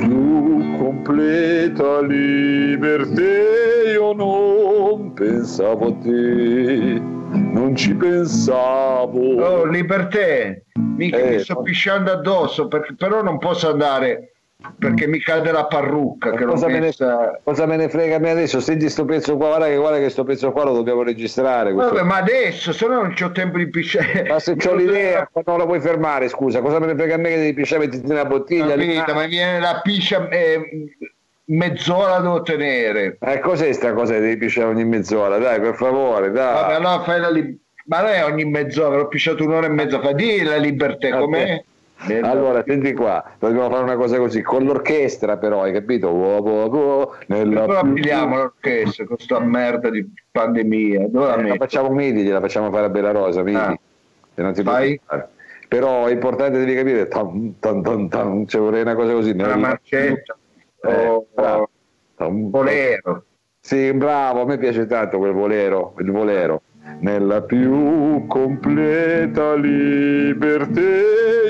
più completa libertà io non pensavo a te, non ci pensavo. Oh, libertà, mica Eh, mi sto pisciando addosso, perché- però non posso andare perché mi cade la parrucca che Cosa me, ne, cosa me ne frega a me adesso? Senti sto pezzo qua, guarda che, guarda che sto pezzo qua lo dobbiamo registrare. questo. Vabbè, ma adesso, se no non c'ho tempo di pisciare. Ma se ho l'idea, non la puoi fermare, scusa, cosa me ne frega a me che devi pisciare mettiti nella bottiglia? lì? Capito, ma viene la piscia, eh, mezz'ora devo tenere. Eh, cos'è sta cosa che devi pisciare ogni mezz'ora? Dai, per favore, dai. Vabbè, allora fai la li- Ma non è ogni mezz'ora, l'ho pisciato un'ora e mezza fa. Di la libertà, com'è? Allora, senti qua, dobbiamo fare una cosa così, con l'orchestra però, hai capito? Uo, uo, uo, nella più- pigliamo l'orchestra con sta merda di pandemia? Dove la Eh, la facciamo midi, gliela facciamo fare a Bella Rosa, midi. Ah. Non ti. Però è importante, devi capire, tan, tan, tan, cioè vorrei una cosa così. Una marcetta Eh, o bravo. Un bolero. Sì, bravo, a me piace tanto quel volero, il volero. Nella più completa libertà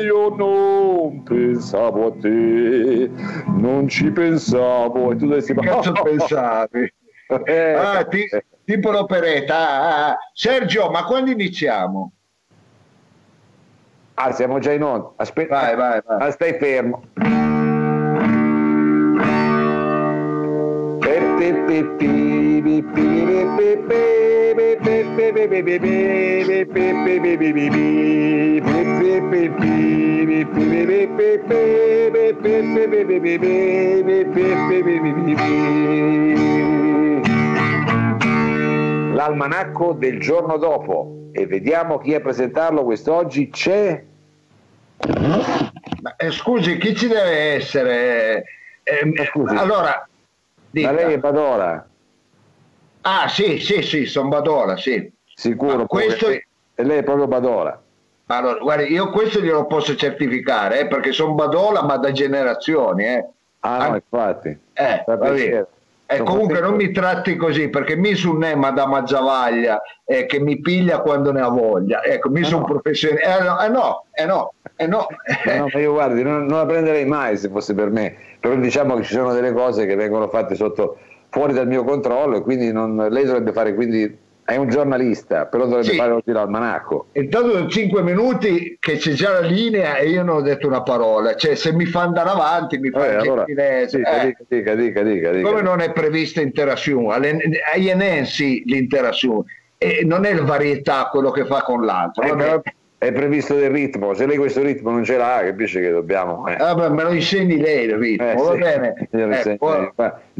io non pensavo a te, non ci pensavo e tu dovresti Che cazzo pensavi? Eh, Ah, ti- tipo l'operetta. Ah, ah. Sergio, ma quando iniziamo? Ah, siamo già in onda. Aspetta, Vai, vai, vai. Ah, stai fermo. L'almanacco del giorno dopo e vediamo chi a presentarlo quest'oggi c'è Ma, eh, scusi, chi ci deve essere? Eh, Ma scusi. allora, dica. Ma lei è Badora? Ah sì, sì, sì, sono Badola, sì. Sicuro. Ma questo- perché lei- lei è proprio Badora. Allora, guardi, io questo glielo posso certificare, eh, perché sono Badola, ma da generazioni. Eh. Ah, no, Ah, infatti. Eh, va bene. Eh, comunque non mi tratti così perché mi sono è Madama Mazzavaglia eh, che mi piglia quando ne ha voglia. Ecco, mi Eh sono no. professionista. Eh, no, eh no, eh no, eh no. No, no, ma io guardi, non, non la prenderei mai se fosse per me, però diciamo che ci sono delle cose che vengono fatte sotto, fuori dal mio controllo e quindi non- lei dovrebbe fare, quindi è un giornalista, però dovrebbe Sì. fare oggi l'almanacco. Intanto sono 5 minuti che c'è già la linea e io non ho detto una parola. Cioè, se mi fa andare avanti, mi fa Eh, allora, sì, Eh, dica, dica, dica, dica, come non è prevista interazione? Agli ENEN sì, l'interazione. E non è il varietà quello che fa con l'altro. Eh, però è previsto del ritmo, se lei questo ritmo non ce l'ha, capisce che dobbiamo... eh. Ah, beh, me lo insegni lei il ritmo, Eh, va sì, bene?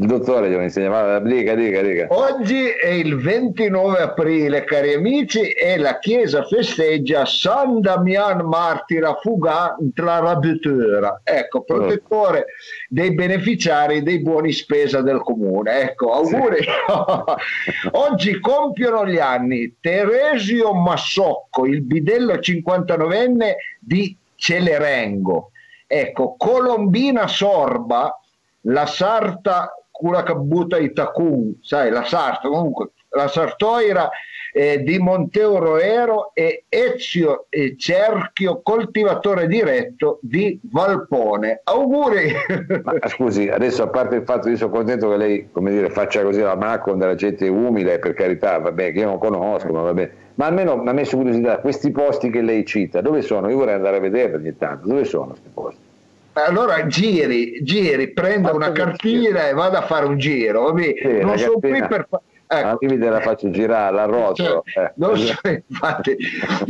Il dottore glielo insegna, ma dica, dica, dica. Oggi è il 29 aprile, cari amici, e la Chiesa festeggia San Damian Martira Fuga tra Rabutura, ecco, protettore dei beneficiari dei buoni spesa del comune. Ecco, auguri. Oggi compiono gli anni Teresio Massocco, il bidello 59enne di Celerengo. Ecco, Colombina Sorba, la sarta Curacabuta Itacun, sai, la sarta comunque, la sartoira eh, di Monteoroero e Ezio e Cerchio, coltivatore diretto di Valpone. Auguri! Ma scusi, adesso a parte il fatto che io sono contento che lei, come dire, faccia così l'almanacco della gente umile, per carità, vabbè, che io non conosco, ma vabbè. Ma almeno mi ha messo curiosità, questi posti che lei cita, dove sono? Io vorrei andare a vederli ogni tanto, dove sono questi posti? Allora giri, giri, prendo Ma una cartina e vado a fare un giro. Vabbè, Sì, non sono qui per fare... Ecco. Limite la faccio girare, la rotolo. Cioè, eh. non, so, infatti,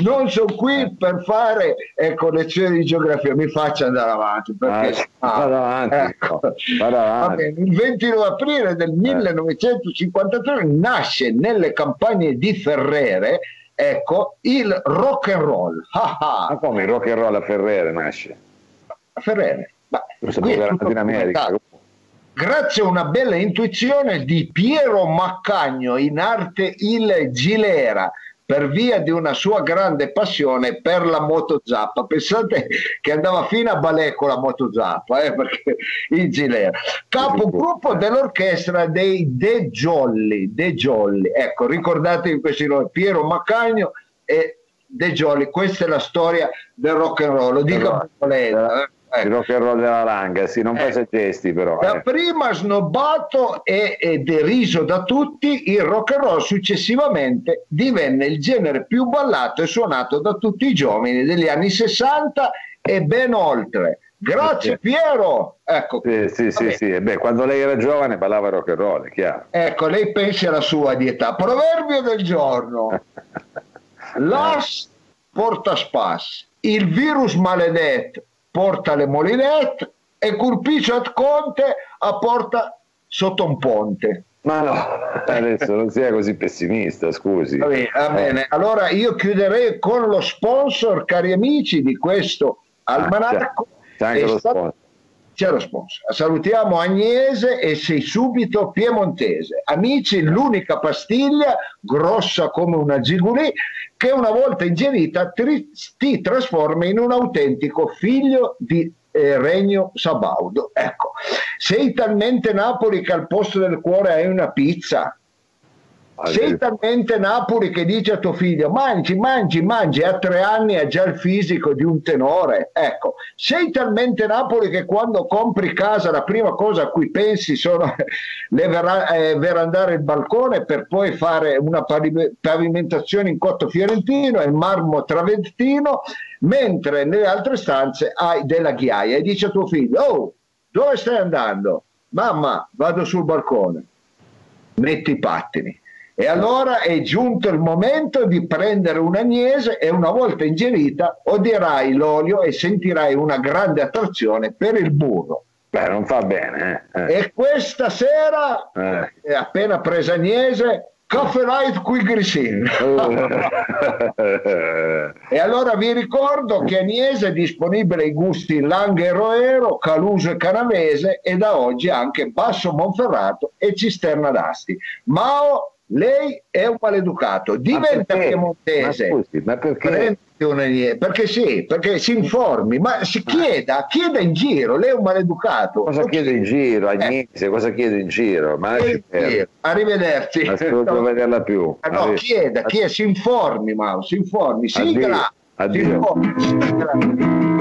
non sono qui per fare ecco, lezioni di geografia, mi faccio andare avanti. Perché, Ah, vada avanti, ecco. vada avanti. Va bene, il 29 aprile del 1953 nasce nelle campagne di Ferrere ecco, il rock and roll. Ah, ah. Ma come il rock and roll a Ferrere nasce? Ferrere. Ma qui è tutto in America. Grazie a una bella intuizione di Piero Maccagno, in arte il Gilera, per via di una sua grande passione per la motozappa. Pensate che andava fino a Balè con la motozappa, eh, perché il Gilera. Capogruppo dell'orchestra dei De Jolly, De Jolly. Ecco, ricordatevi questi nomi, Piero Maccagno e De Jolly. Questa è la storia del rock and roll. Lo dica Allora, Polenta, eh. Ecco. il rock and roll della langa, sì, non eh. gesti però. Da eh. prima snobbato e, e, deriso da tutti, il rock and roll successivamente divenne il genere più ballato e suonato da tutti i giovani degli anni 60 e ben oltre. Grazie Piero. Ecco. Sì, sì, sì, sì. Beh, quando lei era giovane ballava rock and roll, è chiaro. Ecco, lei pensi alla sua dieta. Proverbio del giorno. L'os porta spas, il virus maledetto porta le molinette e Curpicio at Conte apporta sotto un ponte. Ma no, adesso non sia così pessimista, scusi. Va bene, va bene. allora io chiuderei con lo sponsor, cari amici, di questo ah, almanacco. Ah, c'è lo sponsor. C'è lo sponsor. Salutiamo Agnese e sei subito piemontese. Amici, l'unica pastiglia grossa come una zigulì che una volta ingerita tri- ti trasforma in un autentico figlio di eh, Regno Sabaudo. Ecco, sei talmente Napoli che al posto del cuore hai una pizza, sei talmente Napoli che dice a tuo figlio mangi, mangi, mangi, a tre anni ha già il fisico di un tenore. Ecco, sei talmente Napoli che quando compri casa la prima cosa a cui pensi sono le vera- eh, verandare il balcone per poi fare una pavimentazione in cotto fiorentino e marmo traventino, mentre nelle altre stanze hai della ghiaia e dice a tuo figlio, oh, dove stai andando? Mamma, vado sul balcone. Metti i pattini e allora è giunto il momento di prendere un'agnese e una volta ingerita odierai l'olio e sentirai una grande attrazione per il burro. Beh, non fa bene. Eh. E questa sera, eh. appena presa agnese, Caffè Light qui Grisin. e allora vi ricordo che Agnese è disponibile ai gusti Langhe Roero, Caluso e Canavese e da oggi anche Basso Monferrato e Cisterna d'Asti. Mao lei è un maleducato, diventa piemontese. Ma, scusi, ma perché? Una, perché sì, perché si informi, ma si chieda, chieda in giro, lei è un maleducato. Cosa chiede in giro. Agnese? Eh. Cosa chiede in giro? Ma in giro. Arrivederci. Ma non no. vederla più. Ah, no, chieda, chieda, si informi, Mau, si informi. Sigla. Addio. Si informi. Sigla.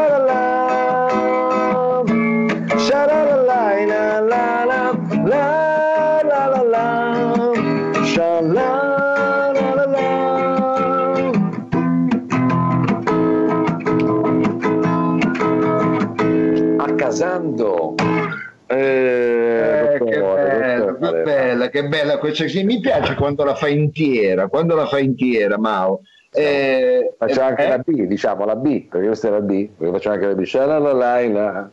Che bella, questa mi piace quando la fa intiera, quando la fa intiera, Mao. Eh, faccio anche eh, la B, diciamo la B, perché questa è la B, perché faccio anche la B, la la la la.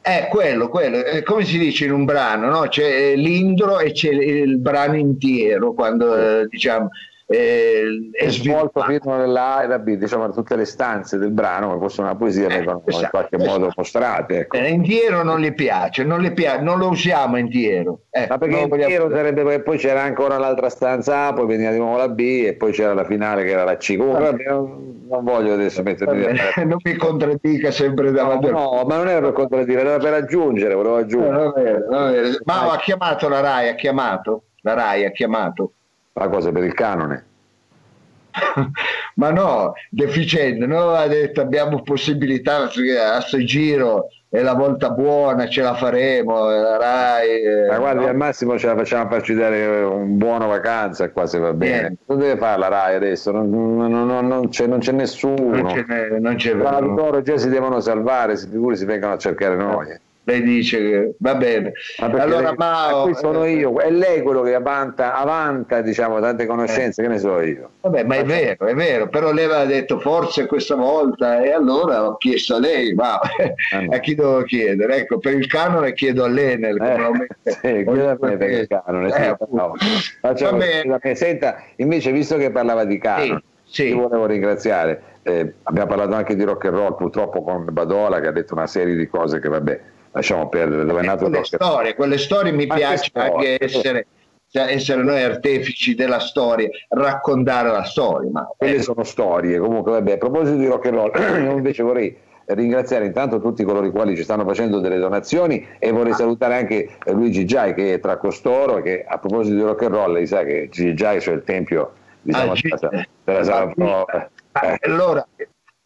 Eh, quello, quello, eh, come si dice in un brano, no? C'è l'indro e c'è il brano intero, quando eh, diciamo eh, è svolto fino alla A e alla B, diciamo tutte le stanze del brano che fosse una poesia eh, vengono esatto, in qualche esatto. modo mostrate. Ecco. Eh, Intiero non gli piace, non, gli piace, non lo usiamo intiero. Eh, Ma perché intiero sarebbe perché poi c'era ancora l'altra stanza A, poi veniva di nuovo la B e poi c'era la finale che era la C. Comunque non, non, voglio adesso mettermi a Non mi contraddica sempre davanti. No, no, ma non era per contraddire, era per aggiungere, volevo aggiungere. Va bene, va bene. Ma ha chiamato la RAI, ha chiamato? La RAI ha chiamato? La cosa per il canone? Ma no, deficiente, no? ha detto abbiamo possibilità a questo giro, è la volta buona, ce la faremo, la Rai. Eh, Ma guardi, no? al massimo ce la facciamo farci dare un buono vacanza qua se va bene. Non deve fare la Rai adesso, non, non, non, non c'è, c'è, nessuno. Non c'è, non c'è loro già si devono salvare, si figuri si vengono a cercare noi lei dice che va bene. Ma allora, Mao, qui sono eh, io, è lei quello che avanta, avanta diciamo, tante conoscenze, eh. che ne so io. Vabbè, ma è vero, è vero, però lei aveva detto forse questa volta e allora ho chiesto a lei, ma ah, no. a chi devo chiedere? Ecco, per il canone chiedo a lei nel eh, sì, per il canone. Sì, eh, no. Facciamo, senta, invece visto che parlava di canone, sì, sì. ti volevo ringraziare. Eh, abbiamo parlato anche di rock and roll, purtroppo con Badola che ha detto una serie di cose che vabbè lasciamo perdere dove è nato quelle storie, quelle storie mi Ma piace storie? anche essere, cioè, essere noi artefici della storia, raccontare la storia. Ma quelle sono storie. Comunque, vabbè, a proposito di rock and roll, io invece vorrei ringraziare intanto tutti coloro i quali ci stanno facendo delle donazioni e vorrei salutare anche eh, Luigi Giai che è tra costoro che a proposito di rock and roll, sa che Gigi Giai cioè il tempio diciamo, Ah, della, Sala Pro, Ah, eh, Allora,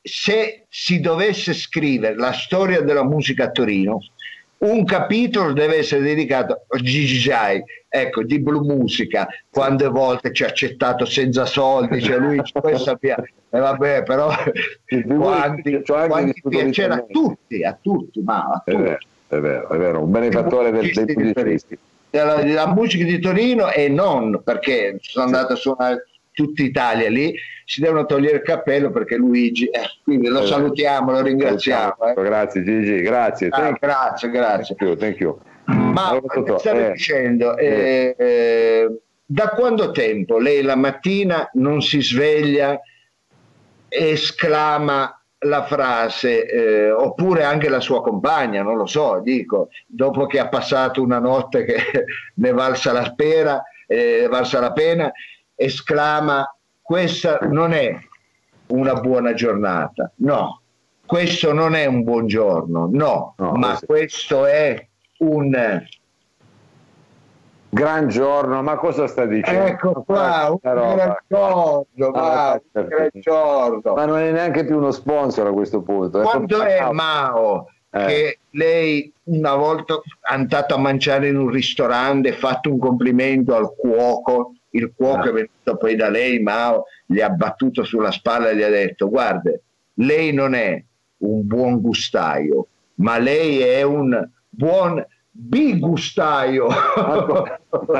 se si dovesse scrivere la storia della musica a Torino, un capitolo deve essere dedicato a Gigi Jai, ecco, di Blue Musica, quante volte ci ha accettato senza soldi, cioè lui questa via, e vabbè, però quanti, quanti piacere a tutti, a tutti, ma a è tutti. vero, è vero, è vero, un benefattore del, dei musicisti. della, della musica di Torino e non perché sono andato a suonare tutta Italia lì si devono togliere il cappello perché Luigi eh, quindi lo Eh, salutiamo lo ringraziamo eh. Grazie Gigi, grazie. Ah, Thank grazie grazie you, thank you. ma Allora, stavo eh, dicendo eh, eh, da quando tempo lei la mattina non si sveglia e esclama la frase eh, oppure anche la sua compagna non lo so dico dopo che ha passato una notte che ne valsa la spera eh, valsa la pena esclama questa non è una buona giornata no questo non è un buon giorno no, No, ma questo- questo è un Gran giorno, ma cosa sta dicendo? ecco qua un gran giorno Ma la un gran giorno Ma non è neanche più uno sponsor a questo punto. quando è Mao Eh. che lei una volta è andato a mangiare in un ristorante fatto un complimento al cuoco il cuoco è venuto poi da lei Mao gli ha battuto sulla spalla e gli ha detto guarda lei non è un buon gustaio ma lei è un buon bigustaio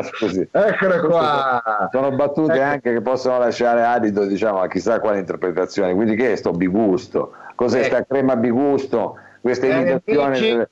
scusi. eccole qua Sono battute Ecco. anche che possono lasciare adito diciamo, a chissà quale interpretazione. Quindi che è sto bigusto? Cos'è Ecco. sta crema bigusto? Questa imitazione delle-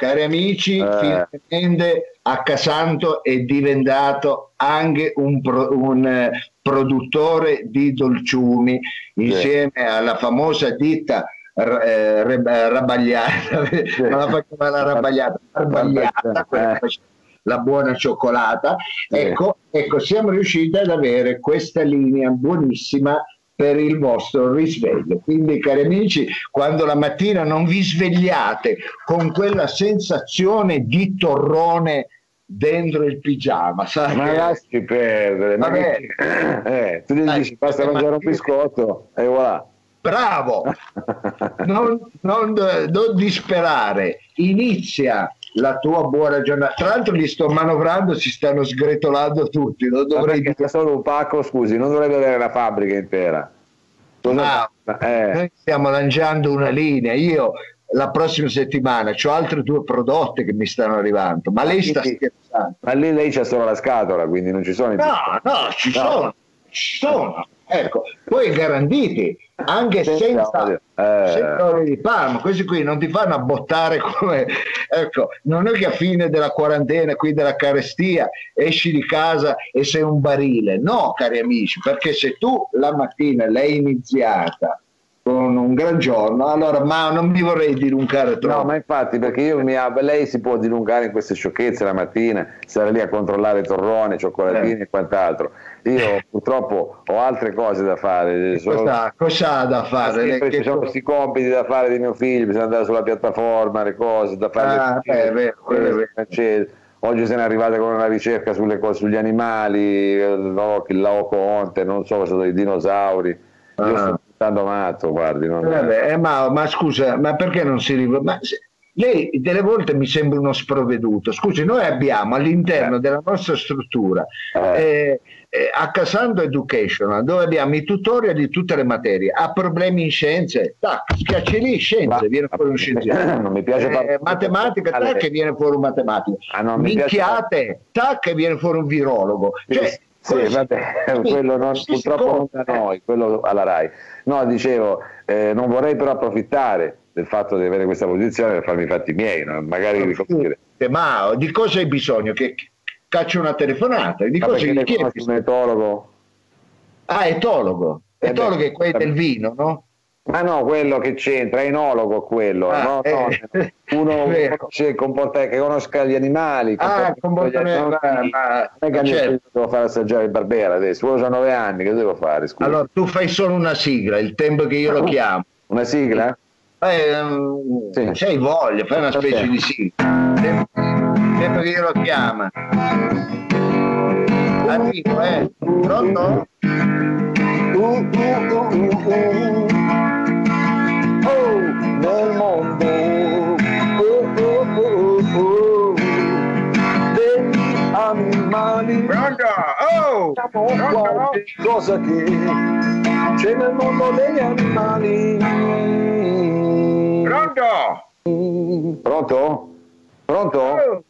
Cari amici, Eh. finalmente Accasanto è diventato anche un, pro- un, eh, produttore di dolciumi insieme alla famosa ditta eh, eh, Rabagliata, non la male la Rabagliata, Rabagliata, quella Eh. faceva la buona cioccolata. Ecco, ecco, siamo riusciti ad avere questa linea buonissima per il vostro risveglio. Quindi, cari amici, quando la mattina non vi svegliate con quella sensazione di torrone dentro il pigiama, sai Ma che- lasci perdere. ma Vabbè. che- eh, tu gli dici basta ma- mangiare un biscotto e voilà. Bravo! non, non, non disperare, inizia la tua buona giornata. Tra l'altro li sto manovrando, si stanno sgretolando tutti, non dovrei dire solo un pacco, scusi, non dovrebbe avere la fabbrica intera. Ah, eh, Noi stiamo lanciando una linea. Io la prossima settimana ho altre due prodotti che mi stanno arrivando, ma lei sta scherzando? ma lì lei c'ha solo la scatola, quindi non ci sono i No, no, ci No. sono, ci sono. Ecco, poi garantiti anche senza, eh. senza olio di palma. Questi qui non ti fanno abbottare come ecco, non è che a fine della quarantena, qui della carestia, esci di casa e sei un barile. No, cari amici, perché se tu la mattina l'hai iniziata con un gran giorno, allora ma non mi vorrei dilungare troppo. No, ma infatti, perché io mi ab- lei si può dilungare in queste sciocchezze la mattina, stare lì a controllare torrone, cioccolatini Eh. e quant'altro. Io purtroppo ho altre cose da fare. Sono, cosa, cosa da fare? sempre ci sono questi compiti da fare di mio figlio, bisogna andare sulla piattaforma, le cose, da fare Ah, le beh, beh, francese. Oggi se ne è arrivata con una ricerca sulle cose, sugli animali, eh, no, il laocoonte, non so cosa, i dinosauri. Io Ah. sto diventando matto, guardi. non- Vabbè, eh, ma, ma scusa, ma perché non si rivolge? Lei delle volte mi sembra uno sprovveduto. Scusi, noi abbiamo all'interno Eh. della nostra struttura Eh. eh, eh, Accasando Educational, dove abbiamo i tutorial di tutte le materie. Ha problemi in scienze? Tac, schiacci lì, scienze, Ma- viene fuori un scienziato. Non mi piace Eh, matematica, tac, e viene fuori un matematico. Ah, no, Minchiate, tac, e viene fuori un virologo. Cioè, sì, vabbè, quello non, purtroppo non da noi, quello alla RAI. No, dicevo, eh, non vorrei però approfittare del fatto di avere questa posizione per farmi i fatti miei, no? magari dire, Eh, Ma di cosa hai bisogno? Che caccio una telefonata? Di ma cosa hai conosce un bisogno? etologo? Ah, etologo. Eh Etologo beh, è quello vabbè. del vino, no? Ma no, quello che c'entra, è enologo quello, ah, no, no, eh, uno conosce, comporta, che conosca gli animali. Ah, comportamento, ma, ma, non è che certo. devo fare assaggiare il Barbera adesso, quello ha nove anni, che devo fare? Scusa. Allora, tu fai solo una sigla, il tempo che io lo chiamo. Una sigla? Eh, um, sì. C'hai voglia, fai una specie di sigla. Il tempo che io lo chiamo. Arrivo, eh. Pronto? Uh, uh, uh, oh, nel mondo. Degli animali. Pronto? Oh! Pronto? cosa che c'è nel mondo degli animali. Pronto? Pronto? Pronto? Oh.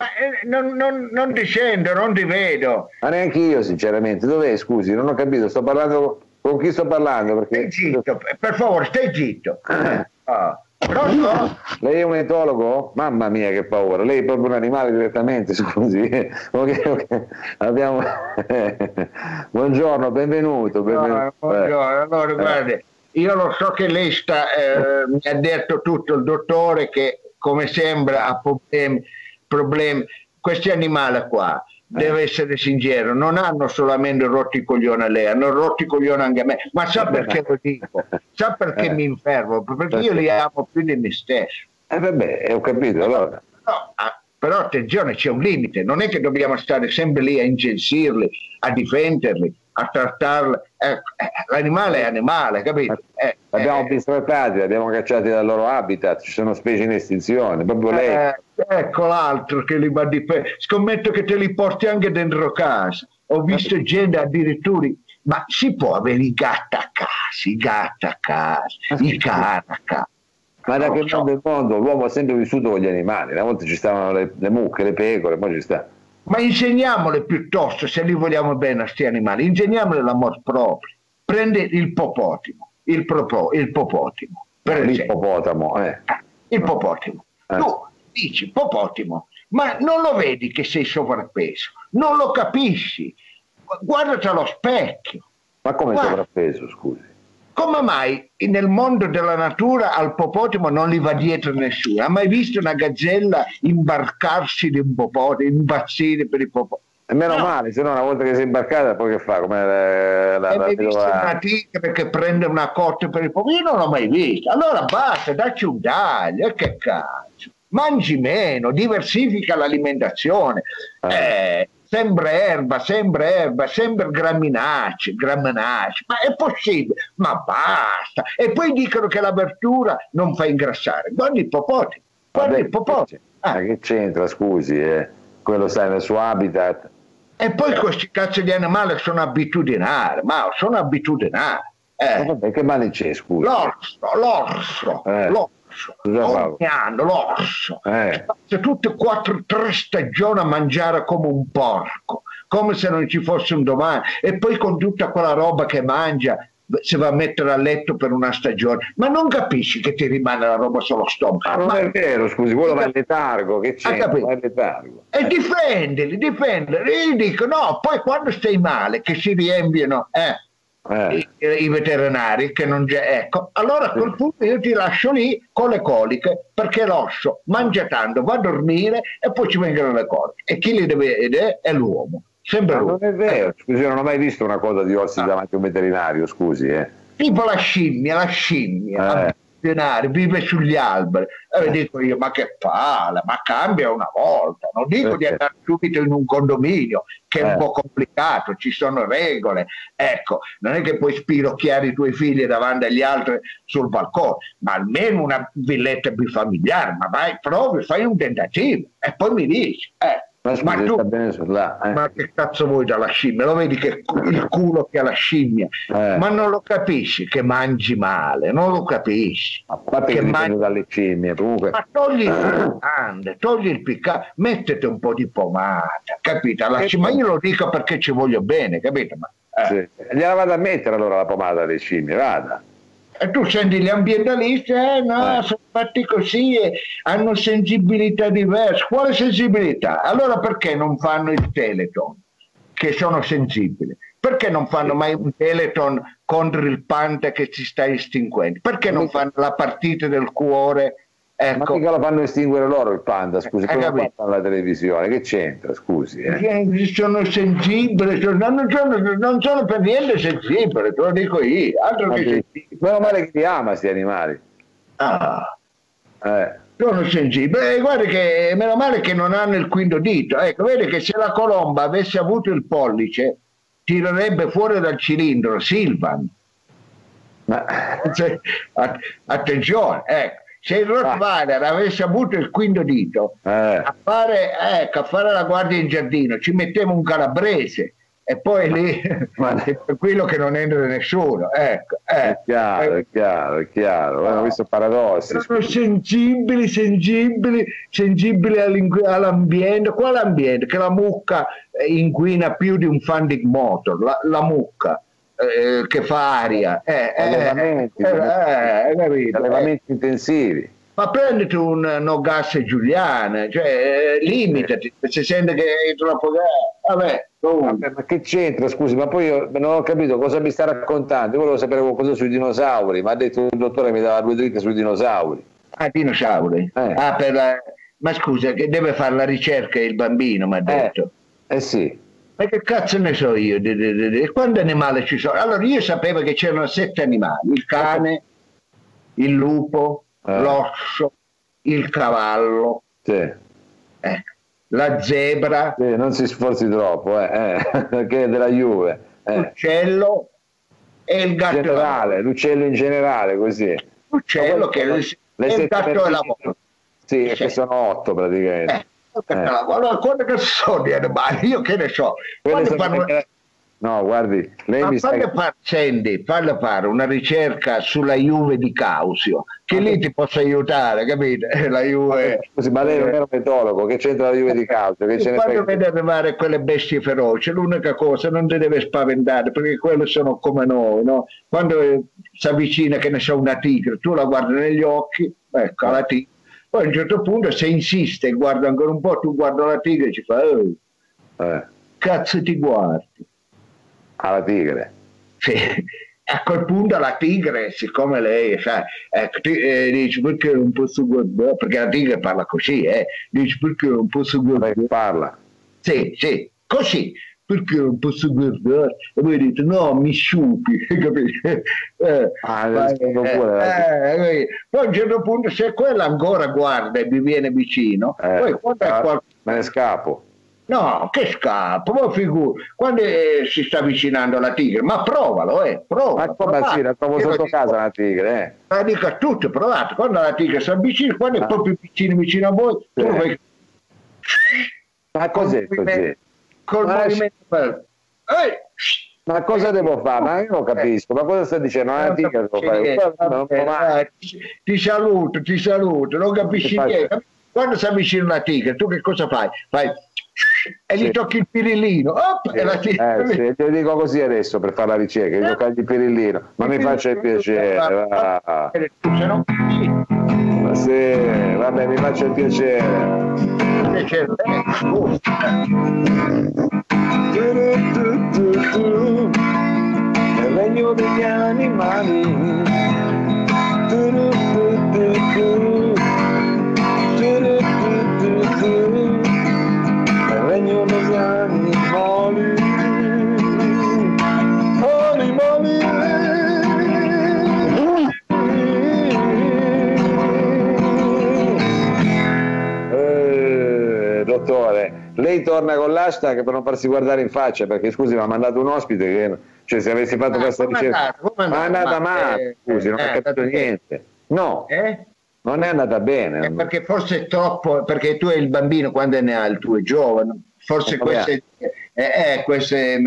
Eh, non, non, non, ti sento, non ti vedo. Ma neanche io, sinceramente. Dov'è? Scusi, non ho capito. Sto parlando con chi sto parlando? Perché... Stai zitto, per favore, stai zitto. Ah. Pronto? Lei è un etologo? Mamma mia che paura, lei è proprio un animale direttamente, scusi. ok, ok. Abbiamo... buongiorno, benvenuto. benvenuto. No, buongiorno, allora eh. guardi, io lo so che lei sta, eh, mi ha detto tutto il dottore che come sembra ha problemi, problemi. questi animali qua deve essere sincero, non hanno solamente rotto i coglioni a lei, hanno rotto i coglioni anche a me, ma sa perché lo dico? Sa perché eh. mi infermo? Perché io li amo più di me stesso. Eh vabbè, ho capito allora. No, ah, però attenzione, c'è un limite, non è che dobbiamo stare sempre lì a incensirli, a difenderli, a trattarli. Eh, eh, l'animale è animale, capito? Eh, l'abbiamo eh, bistrattati, li abbiamo cacciati dal loro habitat, ci sono specie in estinzione, proprio lei. Eh, ecco l'altro che li va di pe- Scommetto che te li porti anche dentro casa. Ho visto gente addirittura ma si può avere i gatti a casa, i gatti a casa, i cani a casa. Ma da che mondo è mondo l'uomo ha sempre vissuto con gli animali, una volta ci stavano le, le mucche, le pecore, poi ci sta. Ma insegniamole piuttosto, se li vogliamo bene a questi animali, insegniamole l'amor proprio. Prende il popotimo, il, propo, il popotimo. Per L'ippopotamo, eh. Ah, il popotimo. Eh. Tu dici popotimo, ma non lo vedi che sei sovrappeso, non lo capisci. Guardati allo specchio. Ma come Guarda. sovrappeso, scusi? Come mai nel mondo della natura al popotimo non gli va dietro nessuno? Ha mai visto una gazzella imbarcarsi di un popotimo, impazzire per il popotimo? E meno no. male, se no una volta che si è imbarcata poi che fa? Come la, la, la, visto una tigre che prende una cotta per il popotimo? Io non l'ho mai vista. Allora basta, dacci un taglio, che cazzo. Mangi meno, diversifica l'alimentazione. Eh. Eh, sembra erba, sembra erba, sembra graminacce, graminacce, ma è possibile, ma basta. E poi dicono che la verdura non fa ingrassare. Guardi il popotimo, guardi il popotimo. Ah. Ma che c'entra, scusi, eh? quello sta nel suo habitat. E poi questi cazzo di animali sono abitudinari, ma sono abitudinari. Eh. Vabbè, che male c'è, scusi? L'orso, l'orso, eh. l'orso l'orso, ogni anno l'orso, eh. se tutte e quattro, tre stagioni a mangiare come un porco, come se non ci fosse un domani, e poi con tutta quella roba che mangia si va a mettere a letto per una stagione, ma non capisci che ti rimane la roba sullo stomaco. Ma non ma... è vero, scusi, quello va in letargo, che c'è? Va in letargo. E difendili, difendili. Io dico no, poi quando stai male, che si riempiono, eh, eh. I, i, veterinari che non c'è ecco allora a quel punto io ti lascio lì con le coliche perché l'osso mangia tanto va a dormire e poi ci vengono le coliche e chi li deve vedere è l'uomo sempre Ma non è vero scusi non ho mai visto una cosa di ossi ah. davanti a un veterinario scusi eh. tipo la scimmia la scimmia eh vive sugli alberi. E eh. dico io, ma che palle, ma cambia una volta. Non dico di andare subito in un condominio, che è un eh. po' complicato, ci sono regole. Ecco, non è che puoi spirocchiare i tuoi figli davanti agli altri sul balcone, ma almeno una villetta bifamiliare, ma vai proprio, fai un tentativo e poi mi dici. Eh, ma, scusi, ma, tu, là, eh. ma che cazzo vuoi dalla scimmia? Lo vedi che il culo che ha la scimmia? Eh. Ma non lo capisci che mangi male, non lo capisci. A parte che, che mangi dalle scimmie, comunque. Ma togli il piccante, togli il piccante, mettete un po' di pomata, capito? Alla scimmia, ma io lo dico perché ci voglio bene, capito? Ma, eh. sì. Gliela vado a mettere allora la pomata alle scimmie, vada e tu senti gli ambientalisti, eh no, eh. sono fatti così e hanno sensibilità diverse. Quale sensibilità? Allora perché non fanno il Teleton, che sono sensibili? Perché non fanno mai un Teleton contro il panda che si sta estinguendo? Perché non fanno la partita del cuore? Ecco. Ma mica lo fanno estinguere loro il panda, scusi, come lo fanno alla televisione? Che c'entra, scusi? Eh? Sono sensibili, sono, non, sono, non, sono, per niente sensibili, te lo dico io. Altro che sensibili. Meno male che li ama questi animali. Ah. Eh sono sensibili. Eh, guarda che meno male che non hanno il quinto dito. Ecco, vedi che se la colomba avesse avuto il pollice, tirerebbe fuori dal cilindro Silvan. Ma... attenzione, ecco. Se il Rottweiler ah. avesse avuto il quinto dito eh. a, fare, ecco, a fare la guardia in giardino, ci mettiamo un calabrese e poi lì è quello che non entra nessuno. Ecco, eh. È chiaro, è chiaro, è chiaro. No. Questo paradossi. Sono sensibili, sensibili, sensibili all'ambiente. Quale ambiente? Che la mucca inquina più di un funding motor, la, la mucca. Eh, che fa aria eh, eh allevamenti, eh, eh, allevamenti intensivi ma prenditi un no gas Giuliana, cioè eh, limitati, se sente che è troppo gas, vabbè, ma che c'entra, scusi, ma poi io non ho capito cosa mi sta raccontando. Io volevo sapere qualcosa sui dinosauri, ma ha detto il dottore che mi dava due dritte sui dinosauri. Ah, dinosauri? Eh. Ah, la... Ma scusa, che deve fare la ricerca il bambino, mi ha detto. Eh, eh sì. Ma che cazzo ne so io? Di, di, di, quanti animali ci sono? Allora io sapevo che c'erano sette animali, il cane, il lupo, eh. l'orso, il cavallo. Sì. Eh la zebra. Sì, non si sforzi troppo, eh, eh, che è della Juve. Eh. L'uccello e il gatto. Generale, l'uccello in generale, così. L'uccello che è il, il gatto e la moto. Sì, sì, che sono otto praticamente. Eh. Eh. Allora, quando che sono gli animali? Io che ne so. Quando fanno... No, guardi, lei Ma mi sta... far, senti, fallo fare una ricerca sulla Juve di Causio, che ah, lì ti possa aiutare, capite? La Juve... Scusi, ma lei non è un metologo, che c'entra la Juve di Causio? Che ce quando vede arrivare quelle bestie feroci, l'unica cosa, non ti deve spaventare, perché quelle sono come noi, no? Quando eh, si avvicina, che ne so, una tigre, tu la guardi negli occhi, ecco, la tigre. Poi a un certo punto, se insiste e guarda ancora un po', tu guarda la tigre e ci fa, oh, eh. cazzo ti guardi? alla tigre. Sì. A quel punto la tigre, siccome lei sa, ecco, ti, eh, dice perché non posso guardare, perché la tigre parla così, eh, dice perché non posso guardare. Lei parla. Sì, sì, così, perché non posso guardare? E voi dite no, mi sciupi, capite? Eh, ah, vai, eh, eh, poi a un certo punto se quella ancora guarda e mi viene vicino, eh, poi quando ah, è qual... me ne scappo. No, che scappo, ma figuri, quando eh, si sta avvicinando la tigre, ma provalo, eh, prova. Ma come sì, la trovo sotto casa la tigre, eh. Ma dico a tutti, provate, quando la tigre si avvicina, quando è ah. proprio vicino vicino a voi, sì. tu vai... Ma cos'è così? Col ma movimento per... Ma cosa devo fare? Ma io non capisco, ma cosa sta dicendo? Tigre devo fare? Eh, ti, ti saluto, ti saluto, non capisci niente. Quando si avvicina una tigre, tu che cosa fai? Fai e gli sì. tocchi il pirillino Op, sì. e la. Eh, sì. te dico così adesso per fare la ricerca gli tocchi il pirillino ma mi faccia il piacere va. ma sì vabbè mi faccia il piacere piacere nel regno degli animali regno degli. Animali. Dottore, lei torna con l'hashtag per non farsi guardare in faccia, perché scusi, mi ha mandato un ospite che, cioè se avessi fatto ah, questa ricerca, ma è andata male, scusi, non eh, ha capito niente. No. Eh? Non è andata bene. Eh, perché forse è troppo, perché tu hai il bambino quando ne ha il tuo è giovane, forse questo è, è, questo è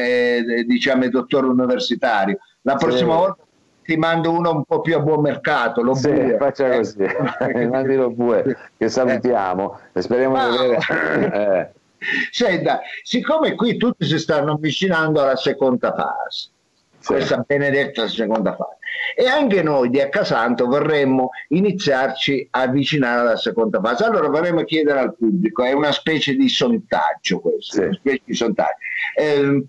diciamo, il dottore universitario. La prossima sì. volta ti mando uno un po' più a buon mercato. Lo sì, bue. faccia eh. così, mandi lo bue, che salutiamo e speriamo ah. di avere... Senta, siccome qui tutti si stanno avvicinando alla seconda fase, sì. questa benedetta seconda fase, e anche noi di Accasanto vorremmo iniziarci a avvicinare alla seconda fase. Allora vorremmo chiedere al pubblico, è una specie di sondaggio questo, sì. una specie di sondaggio. Eh,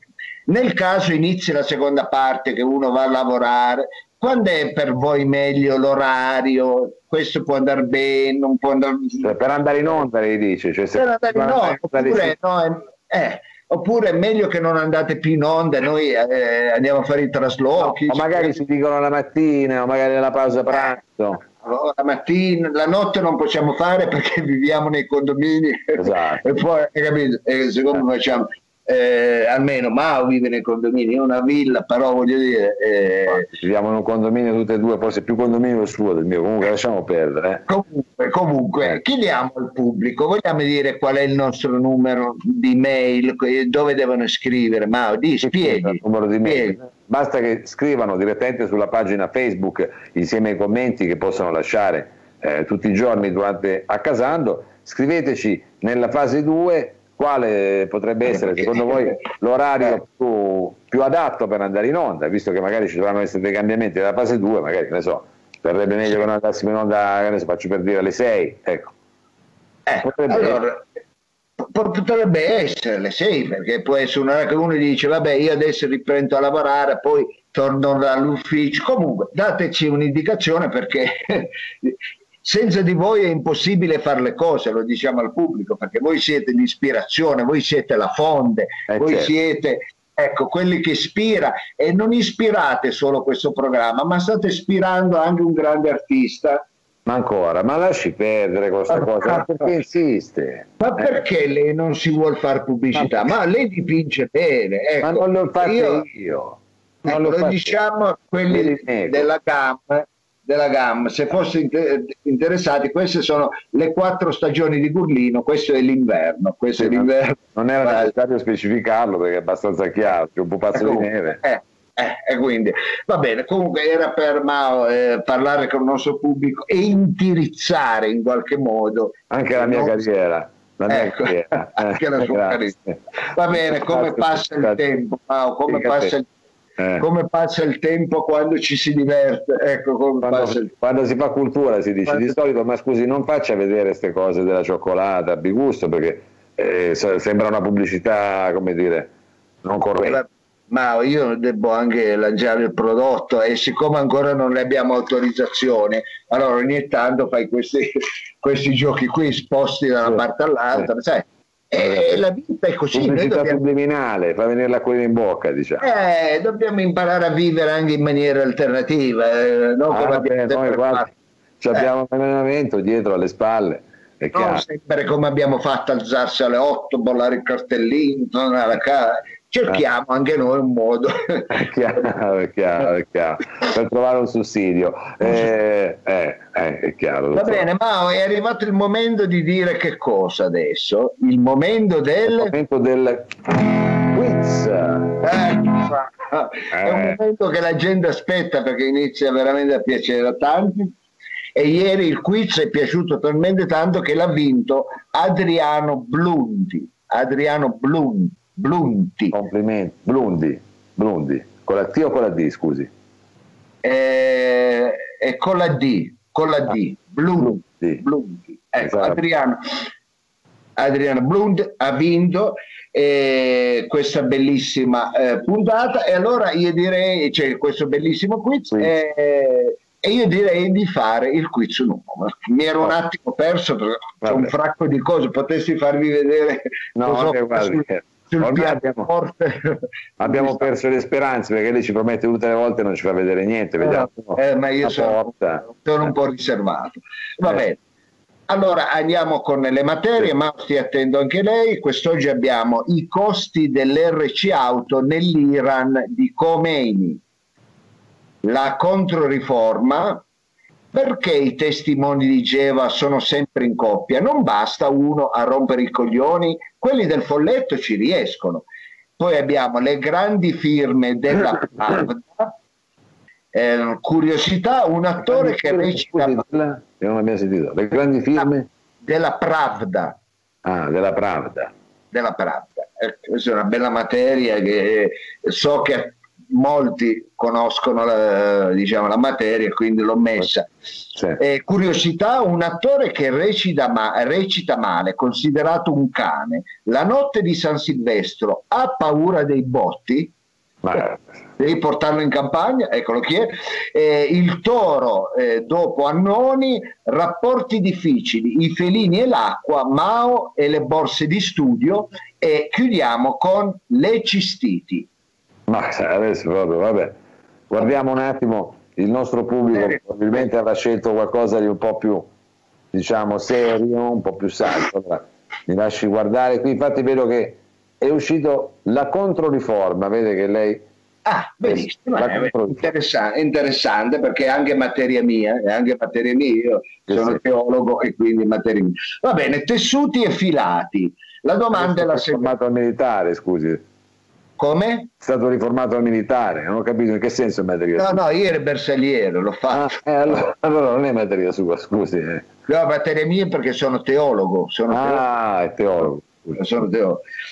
Nel caso inizi la seconda parte che uno va a lavorare, quando è per voi meglio l'orario? Questo può andare bene, non può andare cioè, per andare in onda, lei dice. Cioè, per andare in onda, oppure, no, eh, oppure è meglio che non andate più in onda, noi eh, andiamo a fare i traslochi. No, o magari si dicono la mattina, o magari nella pausa pranzo. Eh, la mattina, la notte non possiamo fare perché viviamo nei condomini esatto. e poi, capito, e secondo me facciamo eh, almeno Mao vive nei condomini, è una villa, però voglio dire... Eh... Viviamo in un condominio tutte e due, forse più condominio il suo del mio, comunque lasciamo perdere. Eh. Comunque, comunque, chiediamo al pubblico, vogliamo dire qual è il nostro numero di mail, dove devono scrivere? Mao, di, spieghi. Il numero di mail. Basta che scrivano direttamente sulla pagina Facebook insieme ai commenti che possono lasciare eh, tutti i giorni durante Accasando. Scriveteci nella fase 2 quale potrebbe essere secondo voi l'orario più, più, adatto per andare in onda, visto che magari ci dovranno essere dei cambiamenti della fase 2, magari ne so, verrebbe meglio che non andassimo in onda, ne so, faccio per dire alle 6, ecco. Eh, potrebbe, allora, potrebbe essere alle 6, perché può essere un'ora che uno dice vabbè io adesso riprendo a lavorare, poi torno dall'ufficio, comunque dateci un'indicazione perché senza di voi è impossibile fare le cose, lo diciamo al pubblico, perché voi siete l'ispirazione, voi siete la fonte, eh voi certo. siete ecco, quelli che ispira e non ispirate solo questo programma, ma state ispirando anche un grande artista. Ma ancora, ma lasci perdere questa ma cosa, ma perché insiste? Ma eh. perché lei non si vuole fare pubblicità? Ma, ma lei dipinge bene. Ecco, ma non lo faccio io. io. Ecco, lo, lo diciamo quelli della gamma della gamma, se fosse inter- interessati, queste sono le quattro stagioni di Gurlino, questo è l'inverno. Questo sì, è l'inverno. Non era necessario specificarlo perché è abbastanza chiaro, c'è un pupazzo ecco, di neve. Eh, eh, quindi va bene, comunque era per Mao eh, parlare con il nostro pubblico e indirizzare in qualche modo anche la mia nostro... carriera. La mia ecco, carriera. anche la sua carriera. Va bene, come passa il tempo, Mao, come passa il tempo eh. come passa il tempo quando ci si diverte. Ecco quando, quando, si fa cultura si dice quando... di solito, ma scusi, non faccia vedere queste cose della cioccolata a bigusto perché eh, sembra una pubblicità, come dire, non corretta. Ma io devo anche lanciare il prodotto e siccome ancora non ne abbiamo autorizzazione, allora ogni tanto fai questi, questi giochi qui sposti da una parte all'altra, sai, e la vita è così. Pubblicità dobbiamo... subliminale, fa venire l'acqua in bocca, diciamo. Eh, dobbiamo imparare a vivere anche in maniera alternativa. Eh, non ah, beh, noi guarda, abbiamo eh. un allenamento dietro alle spalle. È non sempre come abbiamo fatto alzarsi alle 8, bollare il cartellino, tornare a casa cerchiamo anche noi un modo. È chiaro, è chiaro, è chiaro. Per trovare un sussidio. Eh, eh, eh, è chiaro. Va so. bene, ma è arrivato il momento di dire che cosa adesso? Il momento del... Il momento del quiz. Ecco. È un eh. momento che la gente aspetta perché inizia veramente a piacere a tanti. E ieri il quiz è piaciuto talmente tanto che l'ha vinto Adriano Blundi. Adriano Blundi Blunti. Complimenti. Blundi. Blundi. Con la T o con la D, scusi? Eh, è con la D. Con la D. Ah, Blundi. Blundi. Ecco, esatto. Adriano. Adriano Blund ha vinto eh, questa bellissima eh, puntata e allora io direi, cioè questo bellissimo quiz, quiz. Eh, e io direi di fare il quiz nuovo. Mi ero un oh. attimo perso perché c'è un fracco di cose, potessi farvi vedere no, cosa vabbè, abbiamo, abbiamo perso le speranze perché lei ci promette tutte le volte e non ci fa vedere niente. Vediamo. Eh, ma io sono, sono, un po' riservato. Va eh. bene. Allora andiamo con le materie, ma stia attendo anche lei. Quest'oggi abbiamo i costi dell'RC auto nell'Iran di Khomeini, la controriforma, perché i testimoni di Geva sono sempre in coppia? Non basta uno a rompere i coglioni, quelli del folletto ci riescono. Poi abbiamo le grandi firme della Pravda, eh, curiosità, un attore che recita... Della, non abbiamo sentito, le grandi firme? Della Pravda. Ah, della Pravda. Della Pravda. Eh, questa è una bella materia che so che molti conoscono la, diciamo, la materia, quindi l'ho messa. Sì. Eh, curiosità, un attore che recita, ma, recita male, considerato un cane, la notte di San Silvestro ha paura dei botti? Ma... Devi portarlo in campagna, eccolo chi è. Eh, il toro eh, dopo Annoni, rapporti difficili, i felini e l'acqua, Mao e le borse di studio e chiudiamo con le cistiti. Ma adesso proprio, vabbè, guardiamo un attimo, il nostro pubblico eh, probabilmente avrà scelto qualcosa di un po' più, diciamo, serio, un po' più salto. Allora, mi lasci guardare, qui infatti vedo che è uscito la controriforma, vede che lei... Ah, benissimo, è interessante, interessante, perché è anche materia mia, è anche materia mia, io sì, sono sì. teologo e quindi materia mia. Va bene, tessuti e filati. La domanda è la seguente. Formato militare, scusi. Come? È stato riformato al militare, non ho capito in che senso è materia sua. No, no, io ero bersagliero, l'ho fatto. Ah, eh, allora, allora, non è materia sua, scusi. No, materia mia perché sono teologo. Sono ah, teologo. è teologo sono.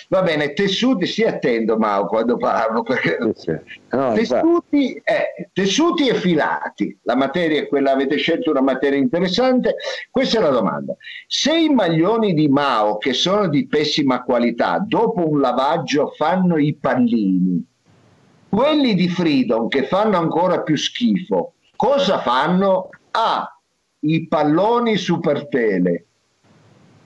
Va bene, tessuti, stia attento Mao quando parlo, perché sì, sì. No, tessuti, eh, tessuti, e filati, la materia è quella, avete scelto una materia interessante, questa è la domanda. Se i maglioni di Mao, che sono di pessima qualità, dopo un lavaggio fanno i pallini, quelli di Freedom che fanno ancora più schifo, cosa fanno? A. I palloni super tele.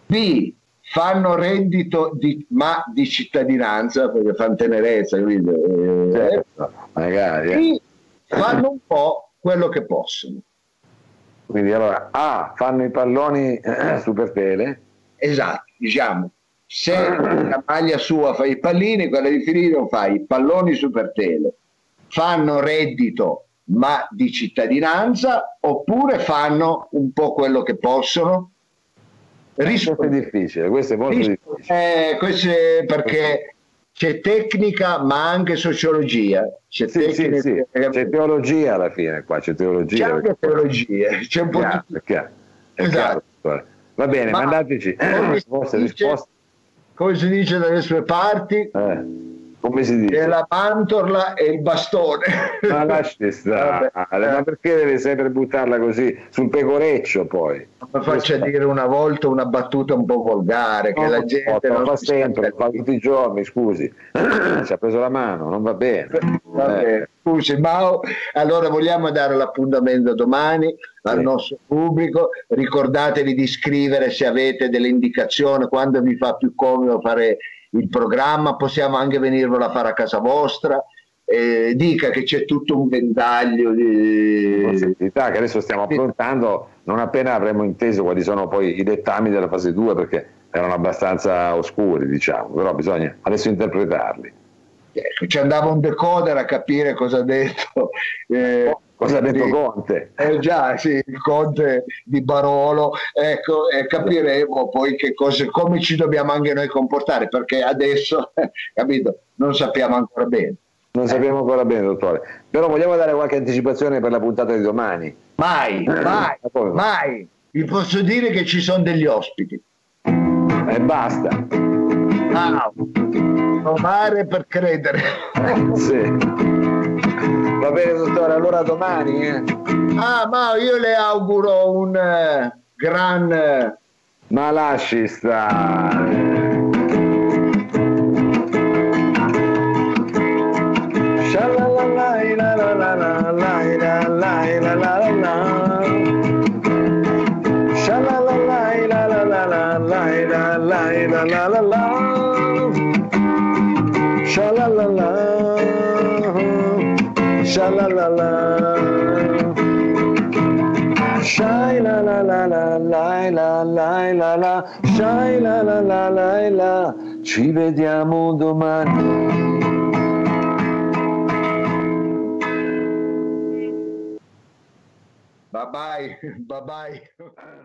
B fanno reddito di, ma di cittadinanza perché fanno tenerezza quindi, eh, certo, magari, eh. fanno un po' quello che possono. Quindi allora A fanno i palloni eh, super tele. Esatto diciamo se la maglia sua fa i pallini quella di Filino fa i palloni super tele. Fanno reddito ma di cittadinanza oppure fanno un po' quello che possono questo è difficile, questo è molto Rispo- difficile. Eh, questo è perché c'è tecnica ma anche sociologia. C'è, sì, sì, sì. c'è teologia alla fine qua, c'è teologia. C'è anche teologia, c'è un po' chiaro, di... chiaro, esatto. chiaro. Va bene, ma mandateci come risposte. Come si dice dalle sue parti? Eh come si dice? È la pantorla e il bastone. Ma lasci stare, ma perché deve sempre buttarla così sul pecoreccio poi? Mi faccia dire una volta una battuta un po' volgare che no, la gente non fa sempre, fa tutti i giorni, scusi. Ci ha preso la mano, non va bene. Va eh. Scusi, Mao, allora vogliamo dare l'appuntamento domani al sì. nostro pubblico. Ricordatevi di scrivere se avete delle indicazioni, quando vi fa più comodo fare il programma, possiamo anche venirvelo a fare a casa vostra. Eh, dica che c'è tutto un ventaglio di possibilità che adesso stiamo affrontando non appena avremo inteso quali sono poi i dettami della fase 2 perché erano abbastanza oscuri diciamo però bisogna adesso interpretarli ci andava un decoder a capire cosa ha detto eh, Cosa ha detto Conte? Eh già, sì, il Conte di Barolo, ecco, e capiremo poi che cose, come ci dobbiamo anche noi comportare, perché adesso, capito, non sappiamo ancora bene. Non sappiamo ancora bene, dottore. Però vogliamo dare qualche anticipazione per la puntata di domani? Mai, mai, mai. Vi posso dire che ci sono degli ospiti. E basta. Ah, provare per credere. sì. Va bene dottore, allora domani. Eh. Ah, ma io le auguro un uh, gran... Uh... Ma lasci stare. La la la la la. Shai la la la la la. Ci vediamo domani. Bye bye, bye bye.